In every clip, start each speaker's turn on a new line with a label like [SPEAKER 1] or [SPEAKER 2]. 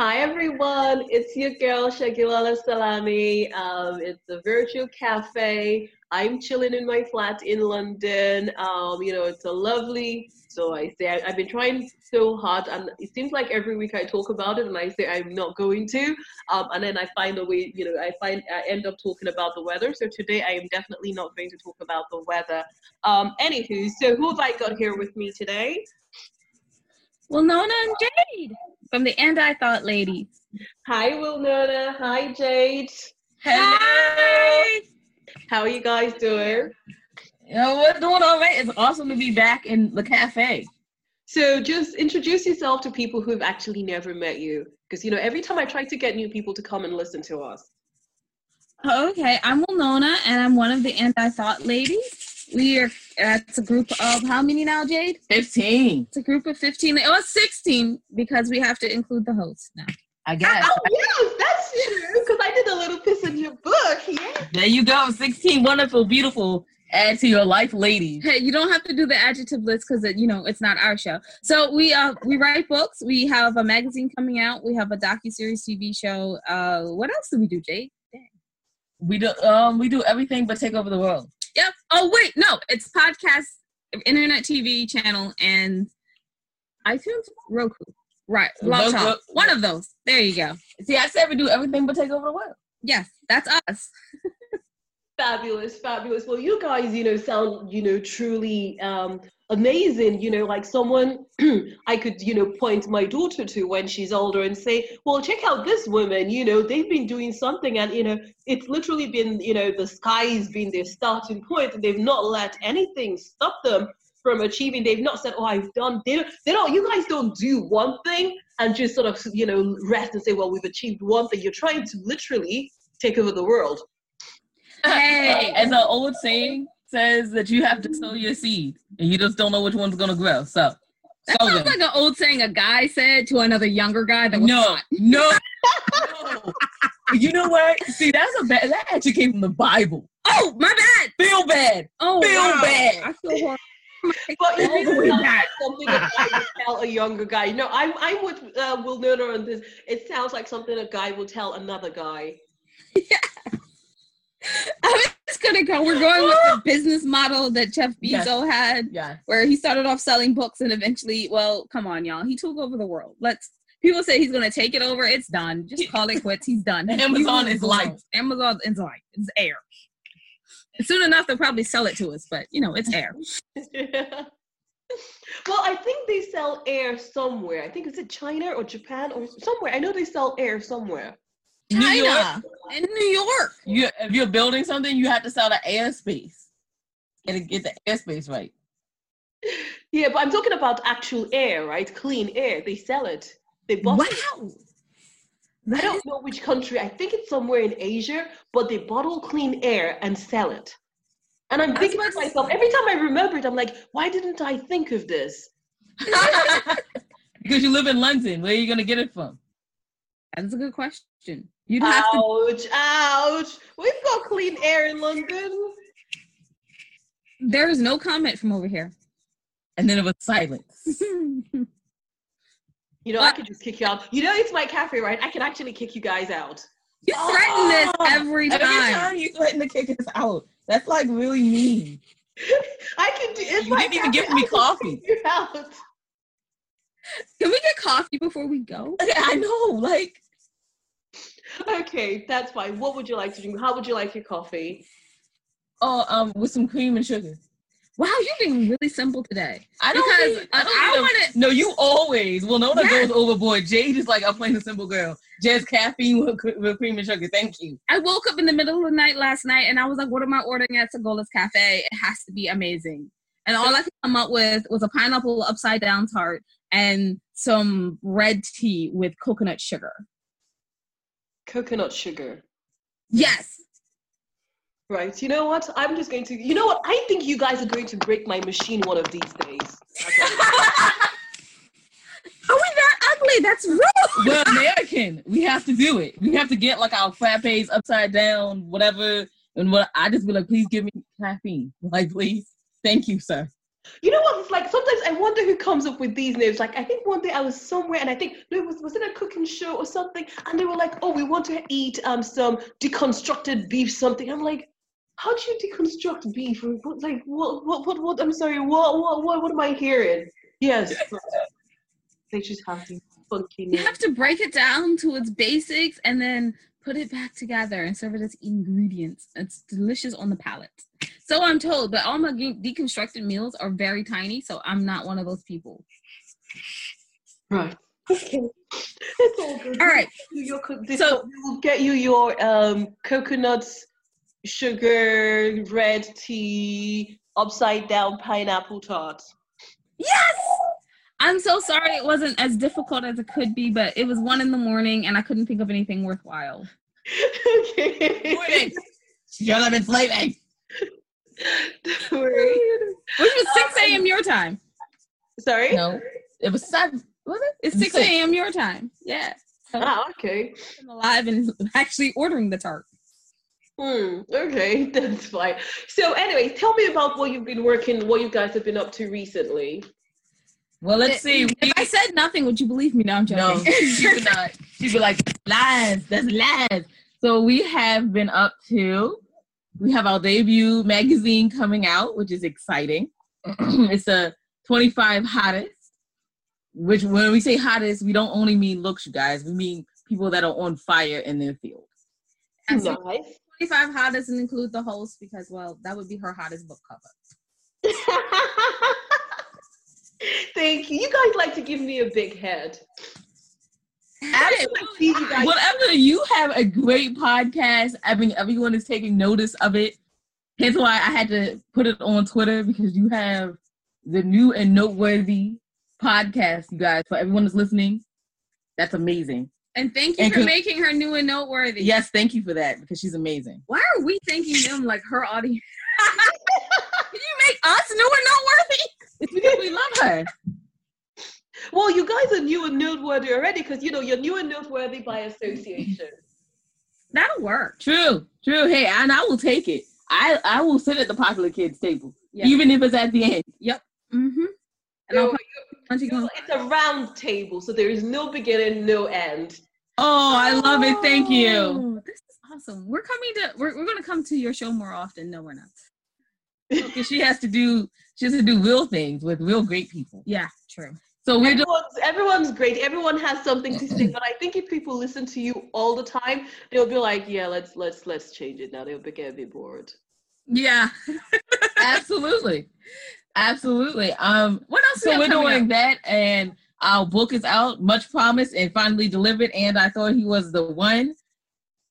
[SPEAKER 1] Hi everyone, it's your girl Segilola Salami. Um, it's a virtual cafe. I'm chilling in my flat in London. Um, you know, it's a lovely. So I say I, have been trying so hard, and it seems like every week I talk about it, and I say I'm not going to, um, and then I find a way. You know, I find I end up talking about the weather. So today I am definitely not going to talk about the weather. Um, anywho, so who have I got here with me today?
[SPEAKER 2] Wilnona and Jade from the And I Thought Ladies.
[SPEAKER 1] Hi, Wilnona. Hi, Jade.
[SPEAKER 2] Hi.
[SPEAKER 1] How are you guys doing?
[SPEAKER 3] You know, we're doing all right. It's awesome to be back in the cafe.
[SPEAKER 1] So just introduce yourself to people who've actually never met you. Because, you know, every time I try to get new people to come and listen to us.
[SPEAKER 2] Okay, I'm Wilnona, and I'm one of the And I Thought Ladies. We are. It's a group of how many now, Jade?
[SPEAKER 3] Fifteen.
[SPEAKER 2] It's a group of fifteen. It was sixteen because we have to include the host now.
[SPEAKER 3] I guess.
[SPEAKER 1] Oh yes, that's true. Because I did a little piece in your book. Yeah.
[SPEAKER 3] There you go. Sixteen wonderful, beautiful. Add to your life, ladies.
[SPEAKER 2] Hey, you don't have to do the adjective list because you know it's not our show. So we uh we write books. We have a magazine coming out. We have a docu series TV show. Uh, what else do we do, Jade?
[SPEAKER 3] We do um we do everything but take over the world.
[SPEAKER 2] Yep. Oh wait, no, it's podcast, internet TV channel, and iTunes, Roku. Right, Roku. One of those. There you go.
[SPEAKER 3] See, I said we do everything but take over the world.
[SPEAKER 2] Yes, that's us.
[SPEAKER 1] fabulous, fabulous. Well, you guys, you know, sound, you know, truly um, amazing you know like someone i could you know point my daughter to when she's older and say well check out this woman you know they've been doing something and you know it's literally been you know the sky's been their starting point and they've not let anything stop them from achieving. They've not said oh i've done they don't, they don't you guys don't do one thing and just sort of you know rest and say well we've achieved one thing. You're trying to literally take over the world
[SPEAKER 3] hey as an old saying says that you have to sow your seed and you just don't know which one's gonna grow. So
[SPEAKER 2] that sounds them. like an old saying a guy said to another younger guy that was
[SPEAKER 3] no,
[SPEAKER 2] hot.
[SPEAKER 3] no, no. You know what? See, that's a bad. That actually came from the Bible.
[SPEAKER 2] Oh, my bad.
[SPEAKER 3] Feel bad.
[SPEAKER 2] Oh,
[SPEAKER 3] feel
[SPEAKER 2] wow.
[SPEAKER 3] bad.
[SPEAKER 2] I feel horrible.
[SPEAKER 1] but it really something that I would tell a younger guy. You know, I'm I'm with uh, Wilnona on this. It sounds like something a guy will tell another guy.
[SPEAKER 2] Yeah. I was gonna go. We're going with the business model that Jeff Bezos yes. had,
[SPEAKER 3] yeah.
[SPEAKER 2] where he started off selling books and eventually, well, come on, y'all, he took over the world. Let's. People say he's gonna take it over. It's done. Just call it quits. He's done.
[SPEAKER 3] Amazon is life.
[SPEAKER 2] Amazon is life. It's air. Soon enough, they'll probably sell it to us, but you know, it's air.
[SPEAKER 1] yeah. Well, I think they sell air somewhere. I think it's in China or Japan or somewhere. I know they sell air somewhere.
[SPEAKER 2] China, New York. in New York.
[SPEAKER 3] You, if you're building something, you have to sell the airspace and get the airspace right.
[SPEAKER 1] Yeah, but I'm talking about actual air, right? Clean air. They sell it. They bottle
[SPEAKER 2] wow.
[SPEAKER 1] It. I don't know which country. I think it's somewhere in Asia, but they bottle clean air and sell it. And I'm thinking to myself, every time I remember it, I'm like, why didn't I think of this?
[SPEAKER 3] because you live in London. Where are you going to get it from?
[SPEAKER 2] That's a good question. You'd have ouch,
[SPEAKER 1] to. Ouch! We've got clean air in London.
[SPEAKER 2] There is no comment from over here.
[SPEAKER 3] And then it was silence.
[SPEAKER 1] you know, I could just kick you out. You know, it's my cafe, right? I can actually kick you guys out.
[SPEAKER 2] You threaten oh, this ah! every time.
[SPEAKER 3] Every time you threaten to kick us out. That's like really mean.
[SPEAKER 1] I can do.
[SPEAKER 3] It's you didn't even give me coffee.
[SPEAKER 2] Can we get coffee before we go?
[SPEAKER 3] I know, like.
[SPEAKER 1] Okay, that's fine. What would you like to drink? How would you like your coffee?
[SPEAKER 3] Oh, um, with some cream and sugar.
[SPEAKER 2] Wow, you're being really simple today.
[SPEAKER 3] I don't because think, I, don't I want to. No, you always. Wilnona yes. goes overboard. Jade is like, I'm playing a simple girl. Just caffeine with, with, cream and sugar. Thank you.
[SPEAKER 2] I woke up in the middle of the night last night and I was like, what am I ordering at Segola's Cafe? It has to be amazing. And all I could come up with was a pineapple upside down tart and some red tea with coconut sugar.
[SPEAKER 1] Coconut sugar.
[SPEAKER 2] Yes.
[SPEAKER 1] Right. You know what? I'm just going to. You know what? I think you guys are going to break my machine one of these days.
[SPEAKER 2] Are we that ugly? That's rude.
[SPEAKER 3] We're American. We have to do it. We have to get like our frappes upside down, whatever. And what I just be like, please give me caffeine. Like, please. Thank you, sir.
[SPEAKER 1] You know what? It's like sometimes I wonder who comes up with these names. Like I think one day I was somewhere and I think no, was was it a cooking show or something? And they were like, "Oh, we want to eat um some deconstructed beef something." I'm like, "How do you deconstruct beef? What, like what what what what? I'm sorry. What what what what am I hearing?" Yes, they just have these funky
[SPEAKER 2] You have to break it down to its basics and then put it back together and serve it as ingredients. It's delicious on the palate. So I'm told, but all my deconstructed meals are very tiny, so I'm not one of those people.
[SPEAKER 1] Right. Okay. It's all good.
[SPEAKER 2] All right.
[SPEAKER 1] Your
[SPEAKER 2] So-
[SPEAKER 1] so we'll get you your um coconuts, sugar, red tea, upside down pineapple tart.
[SPEAKER 2] Yes! I'm so sorry it wasn't as difficult as it could be, but it was one in the morning and I couldn't think of anything worthwhile.
[SPEAKER 1] Okay.
[SPEAKER 3] Y'all have been flaming.
[SPEAKER 1] Don't worry.
[SPEAKER 2] Which was 6 a.m. your time.
[SPEAKER 1] Sorry.
[SPEAKER 3] No, it was seven. Was it?
[SPEAKER 2] It's 6 a.m. your time. Yeah. So
[SPEAKER 1] Ah, okay.
[SPEAKER 2] I'm alive and actually ordering the tart.
[SPEAKER 1] Hmm. Okay, that's fine. So, anyway, tell me about what you've been working, what you guys have been up to recently.
[SPEAKER 3] Well, let's see.
[SPEAKER 2] If I said nothing, would you believe me? No, I'm
[SPEAKER 3] No,
[SPEAKER 2] joking.
[SPEAKER 3] she would not. She'd be like, lies, that's lies. So we have been up to, we have our debut magazine coming out, which is exciting. it's a 25 hottest, which when we say hottest, we don't only mean looks, you guys. We mean people that are on fire in their field.
[SPEAKER 2] And so 25 hottest doesn't include the host because, well, that would be her hottest book cover.
[SPEAKER 1] Thank you. You guys like to give me a big head.
[SPEAKER 3] Absolutely.
[SPEAKER 1] See you guys.
[SPEAKER 3] Whatever, you have a great podcast. I mean, everyone is taking notice of it. Hence why I had to put it on Twitter because you have the new and noteworthy podcast, you guys. For everyone that's listening, that's amazing.
[SPEAKER 2] And thank you
[SPEAKER 3] And
[SPEAKER 2] for
[SPEAKER 3] con-
[SPEAKER 2] making her new and noteworthy.
[SPEAKER 3] Yes, thank you for that because she's amazing.
[SPEAKER 2] Why are we thanking them like her audience? Can you make us new and noteworthy?
[SPEAKER 3] It's because we love her.
[SPEAKER 1] Well, you guys are new and noteworthy already because you know you're new and noteworthy by association.
[SPEAKER 2] That'll work.
[SPEAKER 3] True, true. Hey, and I will take it. I I will sit at the popular kids table,
[SPEAKER 2] Yeah.
[SPEAKER 3] even if it's at the end. Yep.
[SPEAKER 2] Mm-hmm. And
[SPEAKER 1] You're-
[SPEAKER 2] I'll punch you
[SPEAKER 1] you're-
[SPEAKER 2] going,
[SPEAKER 1] it's a round table, so there is no beginning, no end.
[SPEAKER 3] Oh, I love it. Thank you.
[SPEAKER 2] "Oh, This is awesome. We're coming to we're, we're gonna come to your show more often. No, we're not.
[SPEAKER 3] Because she has to do she has to do real things with real great people.
[SPEAKER 2] Yeah, true.
[SPEAKER 3] So we're doing.
[SPEAKER 1] Everyone's, everyone's great. Everyone has something to say, but I think if people listen to you all the time, they'll be like, "Yeah, let's let's let's change it now." They'll be get a bit bored.
[SPEAKER 2] Yeah.
[SPEAKER 3] Absolutely. Absolutely. Um
[SPEAKER 2] What else? we
[SPEAKER 3] so
[SPEAKER 2] have
[SPEAKER 3] we're doing
[SPEAKER 2] up?
[SPEAKER 3] that and our book is out, much promised and finally delivered, and I thought he was the one.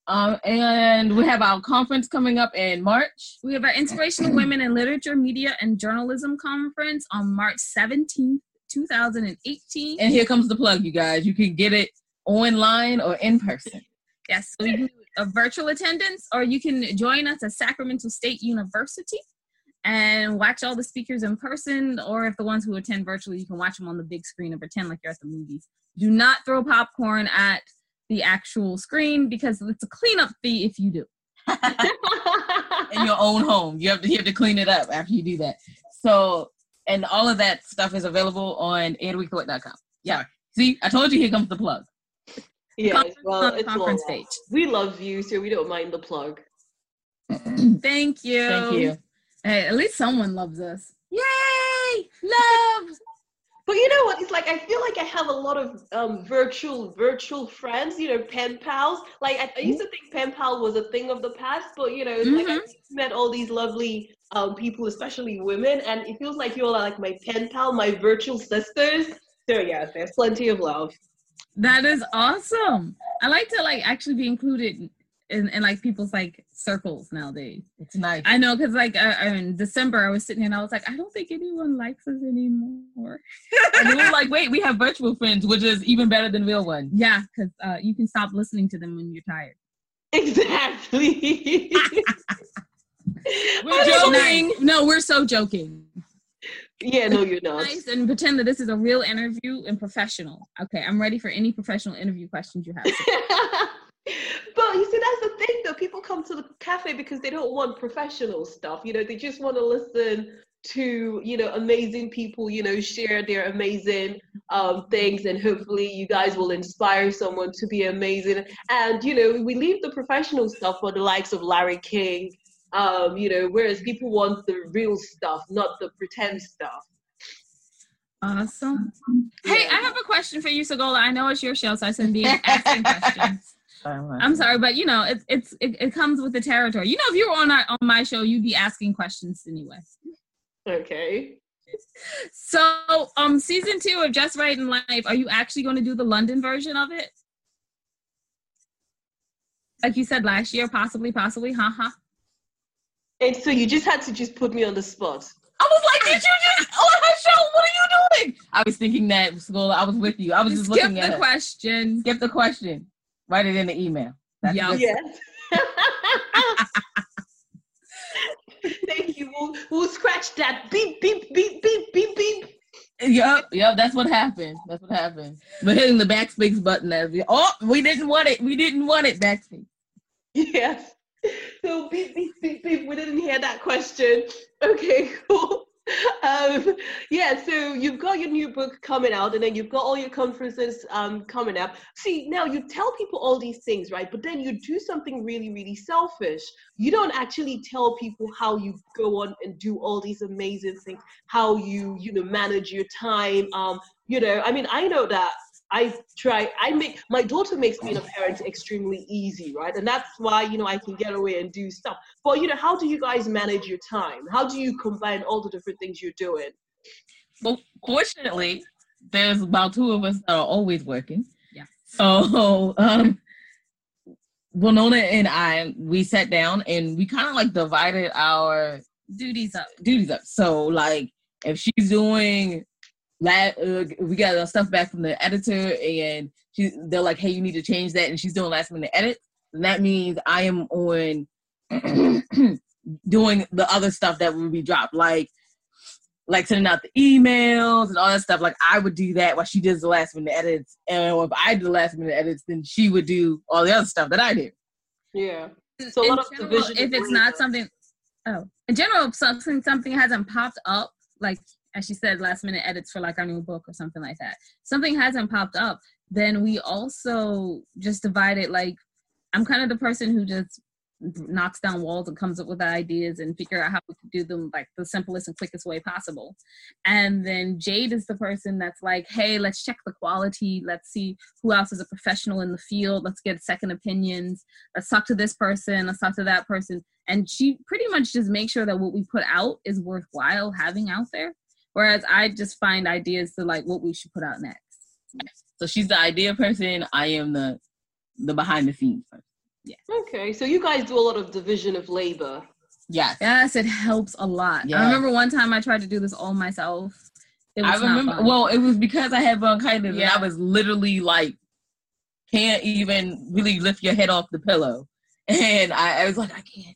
[SPEAKER 3] Um and we have our conference coming up in March.
[SPEAKER 2] We have our Inspirational Women in Literature, Media, and Journalism Conference on March 17th, 2018.
[SPEAKER 3] And here comes the plug, you guys. You can get it online or in person.
[SPEAKER 2] Yes, so we do a virtual attendance, or you can join us at Sacramento State University and watch all the speakers in person, or if the ones who attend virtually, you can watch them on the big screen and pretend like you're at the movies. Do not throw popcorn at the actual screen because it's a cleanup fee if you do.
[SPEAKER 3] in your own home. You have to you have to clean it up after you do that. So and all of that stuff is available on edweekthought.com. Yeah. See, I told you here comes the plug.
[SPEAKER 1] yeah,
[SPEAKER 2] Conference
[SPEAKER 1] well,
[SPEAKER 2] on the
[SPEAKER 1] it's all
[SPEAKER 2] conference
[SPEAKER 1] right.
[SPEAKER 2] stage.
[SPEAKER 1] We love you, so we don't mind the plug.
[SPEAKER 2] Thank you.
[SPEAKER 3] Thank you.
[SPEAKER 2] Hey, at least someone loves us. Yay! Love!
[SPEAKER 1] But you know what? It's like I feel like I have a lot of um, virtual virtual friends. You know, pen pals. Like I, I used to think pen pal was a thing of the past, but you know, it's like I met all these lovely um, people, especially women, and it feels like you all are like my pen pal, my virtual sisters. So yes, there's plenty of love.
[SPEAKER 2] That is awesome. I like to like actually be included in, in like people's like circles nowadays.
[SPEAKER 3] It's nice.
[SPEAKER 2] I know because like uh, in December I was sitting here and I was like, I don't think anyone likes us anymore.
[SPEAKER 3] and we were like, wait, we have virtual friends, which is even better than real ones.
[SPEAKER 2] Yeah, because uh, you can stop listening to them when you're tired.
[SPEAKER 1] Exactly.
[SPEAKER 3] We're joking.
[SPEAKER 2] Nice. No, we're so joking.
[SPEAKER 1] yeah, no, you're not.
[SPEAKER 2] Nice and pretend that this is a real interview and professional. Okay, I'm ready for any professional interview questions you have.
[SPEAKER 1] but you see, that's the thing though. People come to the cafe because they don't want professional stuff. You know, they just want to listen to you know, amazing people, you know, share their amazing um, things, and hopefully you guys will inspire someone to be amazing. And you know, we leave the professional stuff for the likes of Larry King, um, you know, whereas people want the real stuff, not the pretend stuff.
[SPEAKER 2] Awesome. Hey, I have a question for you, Segola. I know it's your show, so I shouldn't be asking questions. I'm sorry, but you know, it's it's it, it comes with the territory. You know, if you were on our, on my show, you'd be asking questions anyway.
[SPEAKER 1] Okay.
[SPEAKER 2] So, um, season two of Just Right in Life, are you actually going to do the London version of it? Like you said last year, possibly, possibly, haha.
[SPEAKER 1] And so you just had to just put me on the spot.
[SPEAKER 3] I was like, did you just on her show? What are you doing? I was thinking that school. I was with you. I was just
[SPEAKER 2] Skip
[SPEAKER 3] looking at
[SPEAKER 2] the question.
[SPEAKER 3] Skip the question. Write it in the email. That's
[SPEAKER 2] Yeah.
[SPEAKER 3] good.
[SPEAKER 1] Yes. Thank you. We'll, we'll scratch that beep, beep, beep, beep, beep, beep.
[SPEAKER 3] Yep, yep, that's what happened. That's what happened. But hitting the backspace button as we oh, we didn't want it. We didn't want it backspace.
[SPEAKER 1] Yes. So beep, beep, beep, beep. We didn't hear that question. Okay, cool. Um, yeah, so you've got your new book coming out, and then you've got all your conferences um, coming up. See, now you tell people all these things, right? But then you do something really, really selfish. You don't actually tell people how you go on and do all these amazing things, how you, you know, manage your time. Um, you know, I mean, I know that I try, I make, my daughter makes being a parent extremely easy, right? And that's why, you know, I can get away and do stuff. But, you know, how do you guys manage your time? How do you combine all the different things you're doing?
[SPEAKER 3] Well, fortunately, there's about two of us that are always working.
[SPEAKER 2] Yeah.
[SPEAKER 3] So, um, Wilnona and I, we sat down and we kind of like divided our
[SPEAKER 2] Duties up.
[SPEAKER 3] duties up. So, like, if she's doing, la- uh, we got our stuff back from the editor, and she, they're like, "Hey, you need to change that," and she's doing last minute edits. And that means I am on doing the other stuff that would be dropped, like like sending out the emails and all that stuff. Like I would do that while she does the last minute edits, and if I do the last minute edits, then she would do all the other stuff that I did.
[SPEAKER 1] Yeah. So a
[SPEAKER 2] In
[SPEAKER 1] lot of
[SPEAKER 2] general, if it's not
[SPEAKER 1] labor.
[SPEAKER 2] something, oh, in general, something something hasn't popped up, like as she said, last minute edits for like our new book or something like that. Something hasn't popped up, then we also just divide it. Like I'm kind of the person who just knocks down walls and comes up with ideas and figure out how we can do them like the simplest and quickest way possible. And then Jade is the person that's like, hey, let's check the quality. Let's see who else is a professional in the field. Let's get second opinions. Let's talk to this person. Let's talk to that person. And she pretty much just makes sure that what we put out is worthwhile having out there. Whereas I just find ideas to like what we should put out next.
[SPEAKER 3] So she's the idea person. I am the the behind the scenes person. Yeah.
[SPEAKER 1] Okay, so you guys do a lot of division of labor.
[SPEAKER 3] Yes.
[SPEAKER 2] Yes, it helps a lot.
[SPEAKER 3] Yeah.
[SPEAKER 2] I remember one time I tried to do this all myself. It was
[SPEAKER 3] I remember.
[SPEAKER 2] Not fun.
[SPEAKER 3] Well, it was because I had bronchitis,
[SPEAKER 2] Yeah.
[SPEAKER 3] and I was literally like, can't even really lift your head off the pillow, and I, I was like, I can't.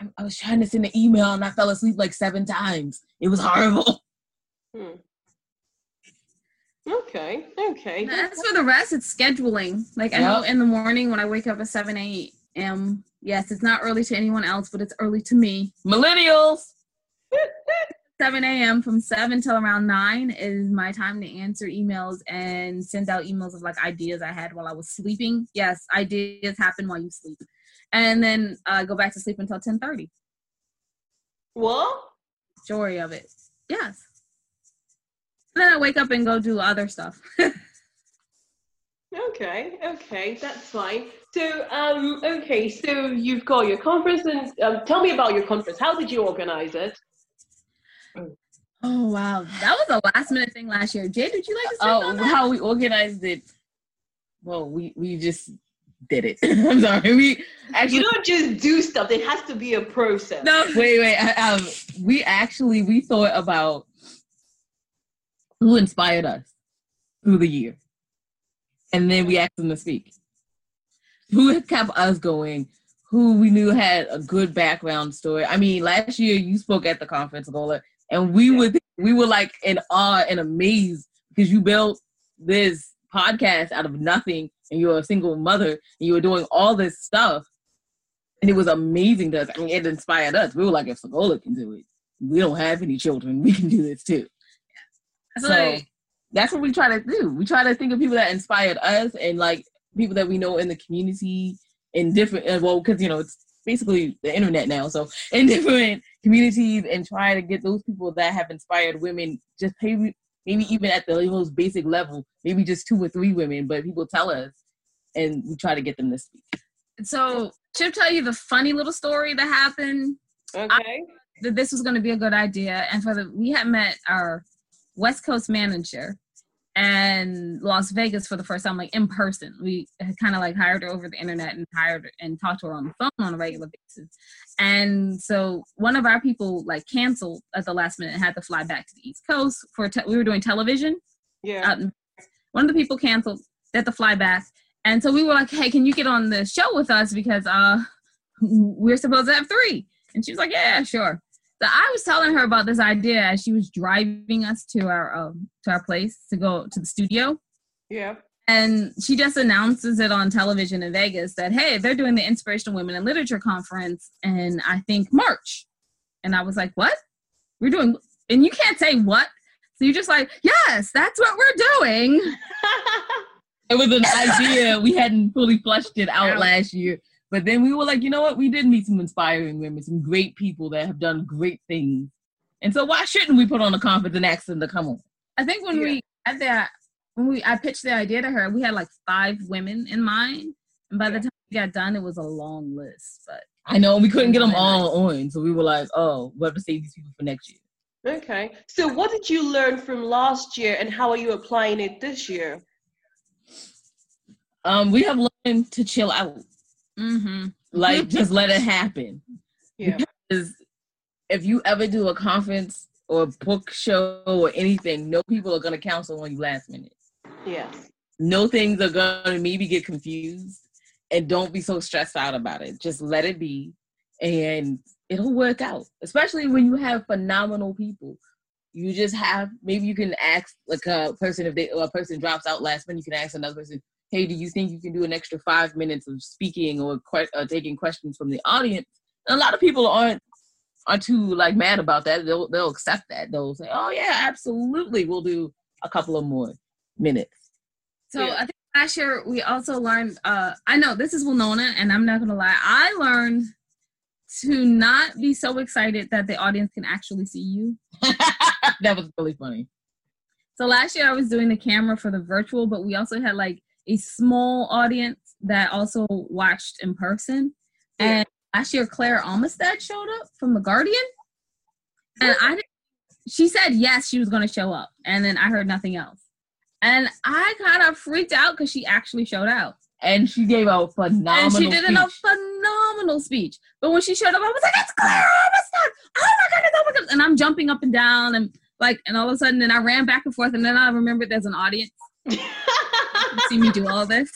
[SPEAKER 3] I, I was trying to send an email, and I fell asleep like seven times. It was horrible.
[SPEAKER 1] Hmm. Okay, okay.
[SPEAKER 2] As for the rest, it's scheduling. Like I know in the morning when I wake up at 7 a.m. Yes, it's not early to anyone else, but it's early to me.
[SPEAKER 3] Millennials.
[SPEAKER 2] 7 a.m. from 7 till around 9 is my time to answer emails and send out emails of like ideas I had while I was sleeping. Yes, ideas happen while you sleep. And then uh, go back to sleep until 10:30.
[SPEAKER 1] What?
[SPEAKER 2] Majority of it. Yes. And then I wake up and go do other stuff.
[SPEAKER 1] Okay, okay, that's fine. So, um, okay, so you've got your conference, and um, tell me about your conference. How did you organize it?
[SPEAKER 2] Oh wow, that was a last minute thing last year. Jay, did you like to say
[SPEAKER 3] Oh, how we organized it. Well, we we just did it. I'm sorry. We actually
[SPEAKER 1] You don't just do stuff. There has to be a process.
[SPEAKER 2] No,
[SPEAKER 3] wait, wait. Um, we actually we thought about who inspired us through the year, and then we asked them to speak. Who kept us going? Who we knew had a good background story. I mean, last year you spoke at the conference, Gola, and we
[SPEAKER 1] Yeah.
[SPEAKER 3] would we were like in awe and amazed because you built this podcast out of nothing, and you're a single mother, and you were doing all this stuff and it was amazing to us. I mean, it inspired us. We were like, if Segola can do it, we don't have any children. We can do this too. So
[SPEAKER 2] like-
[SPEAKER 3] that's what we try to do. We try to think of people that inspired us and like people that we know in the community in different, uh, well, because you know, it's basically the internet now. So in different communities and try to get those people that have inspired women, just maybe, maybe even at the most basic level, maybe just two or three women, but people tell us and we try to get them to speak.
[SPEAKER 2] so should tell you the funny little story that happened
[SPEAKER 1] Okay.
[SPEAKER 2] that this was going to be a good idea and for the we had met our west coast manager and las vegas for the first time like in person. We had kind of like hired her over the internet and hired her and talked to her on the phone on a regular basis. And so one of our people like canceled at the last minute and had to fly back to the east coast for te- we were doing television.
[SPEAKER 1] Yeah.
[SPEAKER 2] in- one of the people canceled they had to fly back. And so we were like hey can you get on the show with us? Because uh we're supposed to have three. And she was like yeah sure so i was telling her about this idea as she was driving us to our um, to our place to go to the studio
[SPEAKER 1] yeah.
[SPEAKER 2] and she just announces it on television in vegas that hey they're doing the inspirational women in literature conference and i think march and i was like what we're doing and you can't say what so you're just like yes that's what we're doing
[SPEAKER 3] It was an idea. We hadn't fully flushed it out
[SPEAKER 2] Out.
[SPEAKER 3] last year. But then we were like, you know what? We did meet some inspiring women, some great people that have done great things. And so why shouldn't we put on a conference and ask them to come on?
[SPEAKER 2] I think when we had that, when we I pitched the idea to her, we had like five women in mind, and by the time we got done, it was a long list. But
[SPEAKER 3] I know we couldn't get them all on. So we were like, oh, we'll have to save these people for next year.
[SPEAKER 1] Okay. So what did you learn from last year and how are you applying it this year?
[SPEAKER 3] Um, we have learned to chill out.
[SPEAKER 2] Mm-hmm.
[SPEAKER 3] Like just let it happen.
[SPEAKER 1] Yeah.
[SPEAKER 3] Because if you ever do a conference or a book show or anything, no people are gonna counsel on you last minute.
[SPEAKER 1] Yes.
[SPEAKER 3] no things are gonna maybe get confused and don't be so stressed out about it just let it be and it'll work out especially when you have phenomenal people you just have maybe you can ask like a person if they or a person drops out last minute you can ask another person hey do you think you can do an extra five minutes of speaking or que- uh, taking questions from the audience and a lot of people aren't aren't too like mad about that they'll they'll accept that they'll say oh yeah absolutely we'll do a couple of more minutes
[SPEAKER 2] So
[SPEAKER 1] Yeah.
[SPEAKER 2] I think last year we also learned. Uh, I know this is Wilnona, and I'm not gonna lie. I learned to not be so excited that the audience can actually see you.
[SPEAKER 3] that was really funny.
[SPEAKER 2] So last year I was doing the camera for the virtual, but we also had like a small audience that also watched in person.
[SPEAKER 1] Yeah.
[SPEAKER 2] And last year Claire Armitstead showed up from the Guardian, and I she said yes she was going to show up, and then I heard nothing else, and I kind of freaked out because she actually showed out.
[SPEAKER 3] And she gave a phenomenal
[SPEAKER 2] and she did a
[SPEAKER 3] speech.
[SPEAKER 2] phenomenal speech. But when she showed up, I was like, "It's Claire Armitstead! Oh my goodness! Oh my goodness!" And I'm jumping up and down, and like, and all of a sudden, then I ran back and forth, and then I remembered there's an audience see me do all this.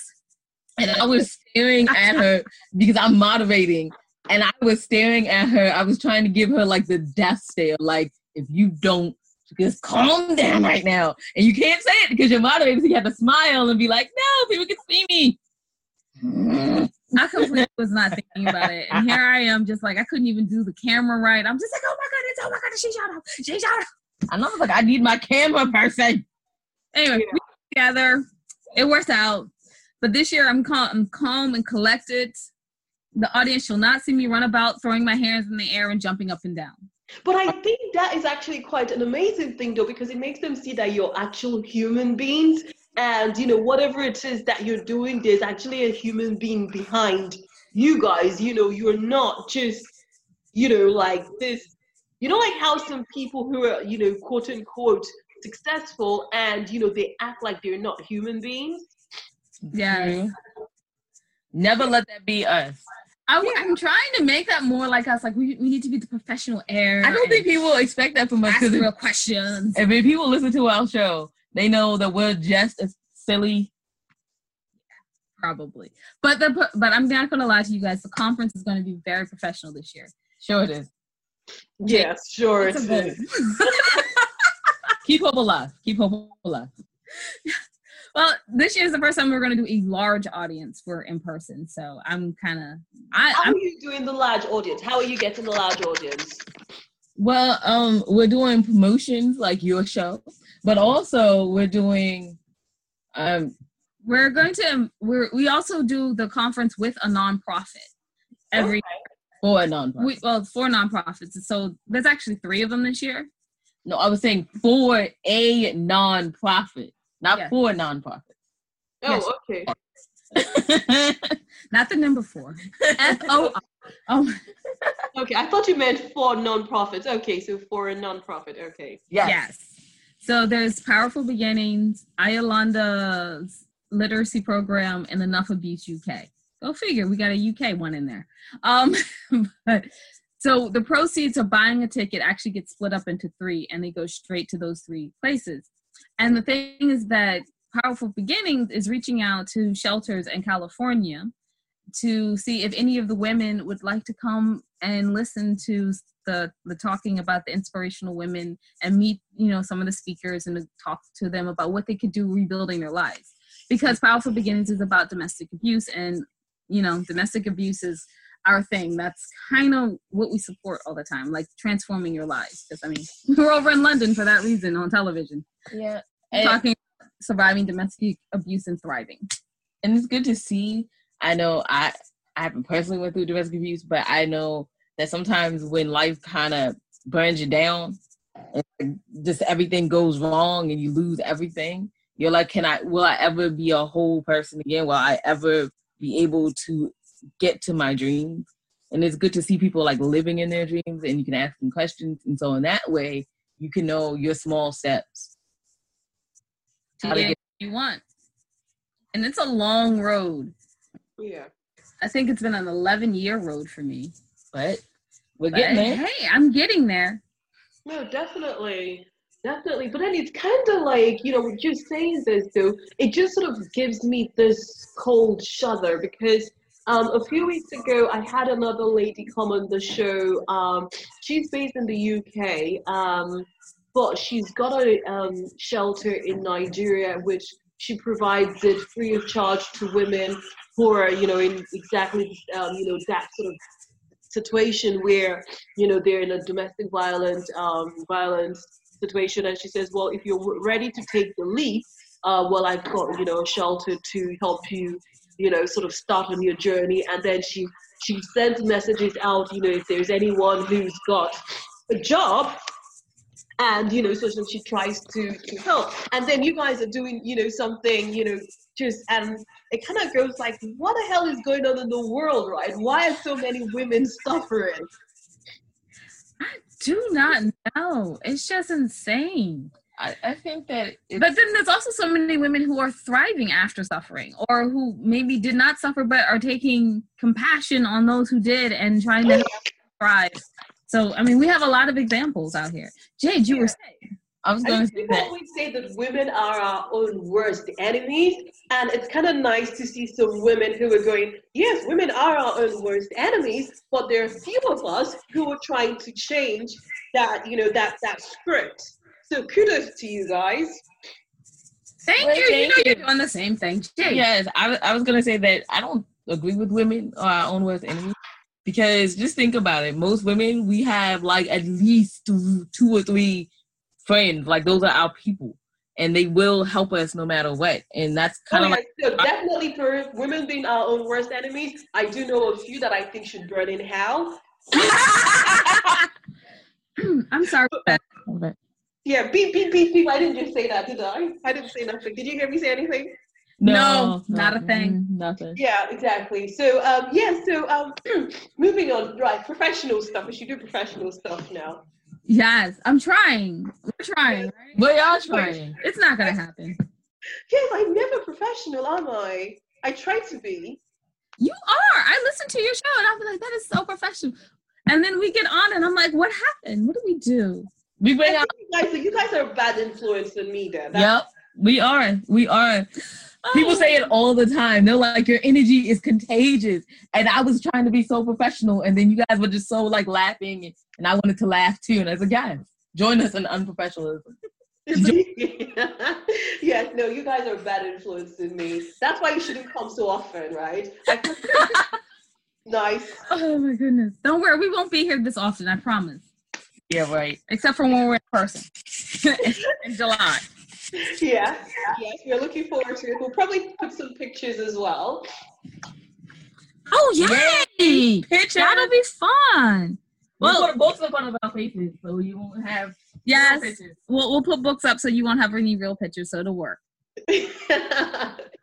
[SPEAKER 3] and I was staring at her because I'm moderating, and I was staring at her. I was trying to give her like the death stare, like if you don't just calm down right now, and you can't say it because you're moderating, so you have to smile and be like, "No, people can see me."
[SPEAKER 2] I completely was not thinking about it, and here I am, just like I couldn't even do the camera right. I'm just like, "Oh my goodness! Oh my goodness! She shot up! She shot up!"
[SPEAKER 3] And I was like, "I need my camera person."
[SPEAKER 2] Anyway, we together. It works out. But this year, I'm calm, I'm calm and collected. The audience shall not see me run about throwing my hands in the air and jumping up and down.
[SPEAKER 1] But I think that is actually quite an amazing thing, though, because it makes them see that you're actual human beings, and you know whatever it is that you're doing, there's actually a human being behind you guys. You know, you're not just, you know, like this. You know, like how some people who are, you know, quote unquote successful, and you know, they act like they're not human beings.
[SPEAKER 2] Yeah.
[SPEAKER 3] Never let that be us.
[SPEAKER 2] I, am trying to make that more like us. Like we, we need to be the professional air.
[SPEAKER 3] I don't think people expect that from us
[SPEAKER 2] ask
[SPEAKER 3] because
[SPEAKER 2] real questions.
[SPEAKER 3] if if people listen to our show, they know that we're just as silly.
[SPEAKER 2] Probably, but the but I'm not gonna lie to you guys. The conference is going to be very professional this year.
[SPEAKER 3] Sure, it is.
[SPEAKER 1] Yes, sure.
[SPEAKER 2] It's
[SPEAKER 1] It's
[SPEAKER 2] a goal.
[SPEAKER 3] Keep hope alive. Keep hope alive.
[SPEAKER 2] Well, this year is the first time we're going to do a large audience for in person. So I'm kind of
[SPEAKER 1] How
[SPEAKER 2] I'm
[SPEAKER 1] are you doing the large audience? How are you getting the large audience?
[SPEAKER 3] Well, um, we're doing promotions like your show, but also we're doing um
[SPEAKER 2] We're going to we're we also do the conference with a nonprofit every
[SPEAKER 3] for a nonprofit.
[SPEAKER 2] we, well for nonprofits. So there's actually three of them this year.
[SPEAKER 3] No, I was saying for a nonprofit, not
[SPEAKER 2] Yeah.
[SPEAKER 3] for nonprofit.
[SPEAKER 1] Oh, okay.
[SPEAKER 2] Not the number four. F O R. Oh
[SPEAKER 1] Okay, I thought you meant for non-profits. Okay, so for a non-profit. Okay.
[SPEAKER 2] yes. So there's Powerful Beginnings, Ayolanda's literacy program, and Enough Abuse UK. Go figure, we got a UK one in there. Um, but so the proceeds of buying a ticket actually get split up into three, and they go straight to those three places. And the thing is that Powerful Beginnings is reaching out to shelters in California to see if any of the women would like to come and listen to the the talking about the inspirational women and meet you know some of the speakers and to talk to them about what they could do rebuilding their lives because powerful beginnings is about domestic abuse and you know domestic abuse is our thing that's kind of what we support all the time like transforming your lives because i mean we're over in london for that reason on television
[SPEAKER 3] Yeah. And,
[SPEAKER 2] talking about surviving domestic abuse and thriving
[SPEAKER 3] and it's good to see. I know I I haven't personally went through domestic abuse, but I know that sometimes when life kind of burns you down, and just everything goes wrong and you lose everything. You're like, can I? Will I ever be a whole person again? Will I ever be able to get to my dreams? And it's good to see people like living in their dreams, and you can ask them questions, and so in that way, you can know your small steps.
[SPEAKER 2] to
[SPEAKER 3] How to
[SPEAKER 2] get
[SPEAKER 3] get-
[SPEAKER 2] what you want and it's a long road
[SPEAKER 1] Yeah.
[SPEAKER 2] i think it's been an 11 year road for me
[SPEAKER 3] But we're
[SPEAKER 2] But
[SPEAKER 3] getting there.
[SPEAKER 2] hey i'm getting there
[SPEAKER 1] No, definitely. Definitely. But then it's kind of like, you know, just saying this though, it just sort of gives me this cold shudder because um, a few weeks ago I had another lady come on the show. Um, she's based in the UK, um, but she's got a um, shelter in Nigeria which she provides it free of charge to women who are, you know, in exactly, um, you know, that sort of situation where you know they're in a domestic violent um, violence situation and she says well if you're ready to take the leap uh, well i've got you know a shelter to help you you know sort of start on your journey and then she she sends messages out you know if there's anyone who's got a job and you know so, she tries to, to help. And then you guys are doing you know something you know just and it kind of goes like what the hell is going on in the world right? Why are so many women suffering?
[SPEAKER 2] I do not know. It's just insane
[SPEAKER 3] I, I think that it's,
[SPEAKER 2] but then there's also so many women who are thriving after suffering or who maybe did not suffer but are taking compassion on those who did and trying to help thrive so i mean we have a lot of examples out here jade you were saying
[SPEAKER 3] I was
[SPEAKER 1] I
[SPEAKER 3] going
[SPEAKER 1] mean,
[SPEAKER 3] to say
[SPEAKER 1] people
[SPEAKER 3] that.
[SPEAKER 1] always say that women are our own worst enemies, and it's kind of nice to see some women who are going, yes, women are our own worst enemies, but there are few of us who are trying to change that, you know, that that script. So kudos to you guys.
[SPEAKER 2] thank
[SPEAKER 3] Well,
[SPEAKER 2] you you know
[SPEAKER 3] you.
[SPEAKER 2] you're doing the same thing jade
[SPEAKER 3] Yes, I, was- I was going to say that I don't agree with women are our own worst enemy because just think about it. Most women, we have like at least two, two or three friends. Like those are our people, and they will help us no matter what. And that's kind
[SPEAKER 1] Oh,
[SPEAKER 3] of
[SPEAKER 1] yeah,
[SPEAKER 3] like
[SPEAKER 1] so definitely for women being our own worst enemies, I do know a few that I think should burn in hell.
[SPEAKER 2] i'm sorry but
[SPEAKER 1] Yeah, beep, beep, beep, beep. I didn't just say that, did I? I didn't say nothing. Did you hear me say anything?
[SPEAKER 2] No, not a thing.
[SPEAKER 3] Nothing.
[SPEAKER 1] Yeah, exactly. So, um, yeah, so um, moving on, right, professional stuff. We should do professional stuff now.
[SPEAKER 2] yes i'm trying we're trying right?
[SPEAKER 3] But y'all trying.
[SPEAKER 2] it's not gonna happen
[SPEAKER 1] Yes, I'm never professional, am I? I try to be.
[SPEAKER 2] You are. I listen to your show and I'm like, that is so professional. And then we get on and I'm like, what happened? What do we do?
[SPEAKER 3] We bring out.
[SPEAKER 1] you guys, you guys are a bad influence on me then. That's-
[SPEAKER 3] Yep, we are. We are. People oh. say it all the time. They're like, your energy is contagious. And I was trying to be so professional, and then you guys were just so like laughing, and, and I wanted to laugh too. And I was like, guys, join us in unprofessionalism.
[SPEAKER 1] yes, no, you guys are a bad influence in me. That's why you shouldn't come so often, right? nice.
[SPEAKER 2] Oh my goodness. Don't worry, we won't be here this often, I promise.
[SPEAKER 3] Yeah, right. Except for when we're in person in July.
[SPEAKER 1] Yeah. Yes, we're looking forward to it. We'll probably put some pictures as well.
[SPEAKER 2] Oh yay!
[SPEAKER 3] Picture.
[SPEAKER 2] That'll be fun.
[SPEAKER 3] We'll
[SPEAKER 2] Well,
[SPEAKER 3] put books up on our faces so you won't have
[SPEAKER 2] yes,
[SPEAKER 3] pictures.
[SPEAKER 2] we'll we'll put books up so you won't have any real pictures, so it'll work.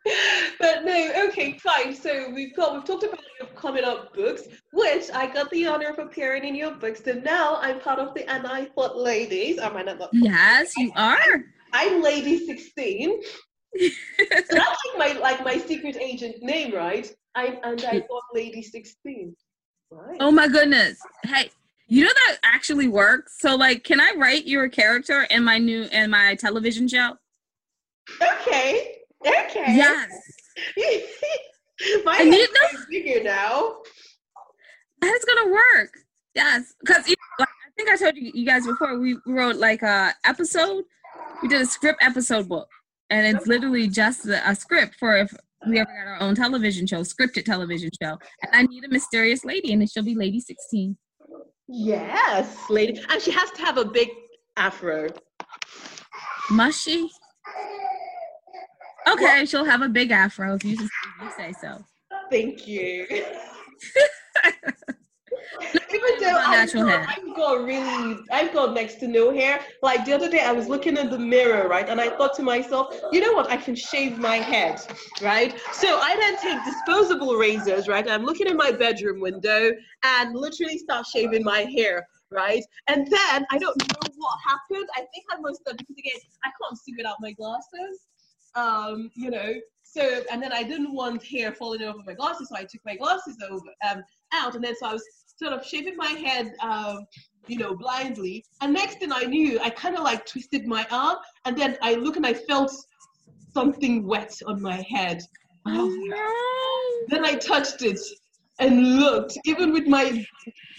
[SPEAKER 1] but no, okay, fine. So we've got we've talked about your coming up books, which I got the honor of appearing in your books. So now I'm part of the And I Thought Ladies. Am I not?
[SPEAKER 2] Yes, you are.
[SPEAKER 1] I'm Lady 16. so that's like my like my secret agent name, right? I'm and I thought Lady 16. Right.
[SPEAKER 2] Oh my goodness. Hey, you know that actually works. So like, can I write your character in my new in my television show?
[SPEAKER 1] Okay. Okay.
[SPEAKER 2] Yes.
[SPEAKER 1] my
[SPEAKER 2] I need
[SPEAKER 1] getting bigger now.
[SPEAKER 2] That's gonna work. Yes, because like, I think I told you, you guys before we wrote like a episode. We did a script episode book, and it's literally just a, a script for if we ever got our own television show, scripted television show. And I need a mysterious lady, and she'll be Lady Sixteen.
[SPEAKER 1] Yes, lady. And she has to have a big afro.
[SPEAKER 2] Must she? Okay, she'll have a big afro if you, just, you say so.
[SPEAKER 1] Thank you. Even though I've got. I've got really, I've got next to no hair. Like the other day, I was looking in the mirror, right, and I thought to myself, you know what? I can shave my head, right? So I then take disposable razors, right? I'm looking in my bedroom window and literally start shaving my hair, right? And then I don't know what happened. I think I must have because again, I can't see without my glasses. Um, you know. So and then I didn't want hair falling over my glasses, so I took my glasses over um, out, and then so I was sort of shaving my head, um, you know, blindly. And next thing I knew, I kind of like twisted my arm, and then I look and I felt something wet on my head. And I was like,
[SPEAKER 2] no!
[SPEAKER 1] then I touched it and looked, even with my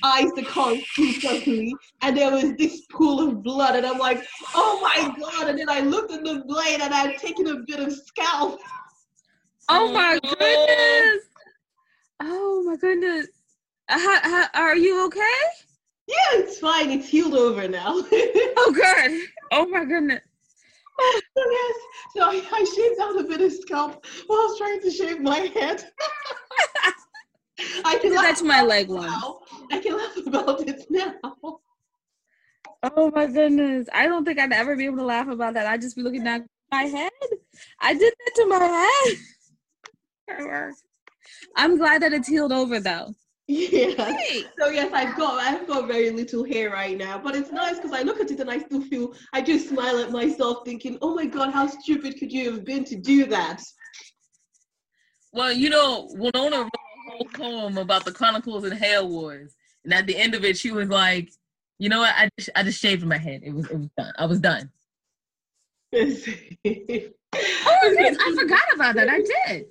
[SPEAKER 1] eyes that can't see properly, and there was this pool of blood, and I'm like, oh my god! And then I looked at the blade, and I'd taken a bit of scalp.
[SPEAKER 2] Oh, oh my goodness! Oh my goodness! How, how, are you okay?
[SPEAKER 1] Yeah, it's fine. It's healed over now.
[SPEAKER 2] Oh good. Oh my goodness.
[SPEAKER 1] Oh, yes. So I, I shaved out a bit of scalp while I was trying to shave my head. I can
[SPEAKER 2] did that
[SPEAKER 1] laugh
[SPEAKER 2] to my leg once.
[SPEAKER 1] now. I can laugh about it now.
[SPEAKER 2] Oh my goodness. I don't think I'd ever be able to laugh about that. I'd just be looking down at my head. I did that to my head. I'm glad that it's healed over though.
[SPEAKER 1] Yeah.
[SPEAKER 2] Hey.
[SPEAKER 1] So yes, I've got I've got very little hair right now, but it's nice because I look at it and I still feel I just smile at myself, thinking, "Oh my God, how stupid could you have been to do that?"
[SPEAKER 3] Well, you know, Wilnona whole poem about the Chronicles and Hail Wars, and at the end of it, she was like, "You know what? I just, I just shaved my head. It was, it was done. I was done."
[SPEAKER 2] Oh, yes, I forgot about that. I did.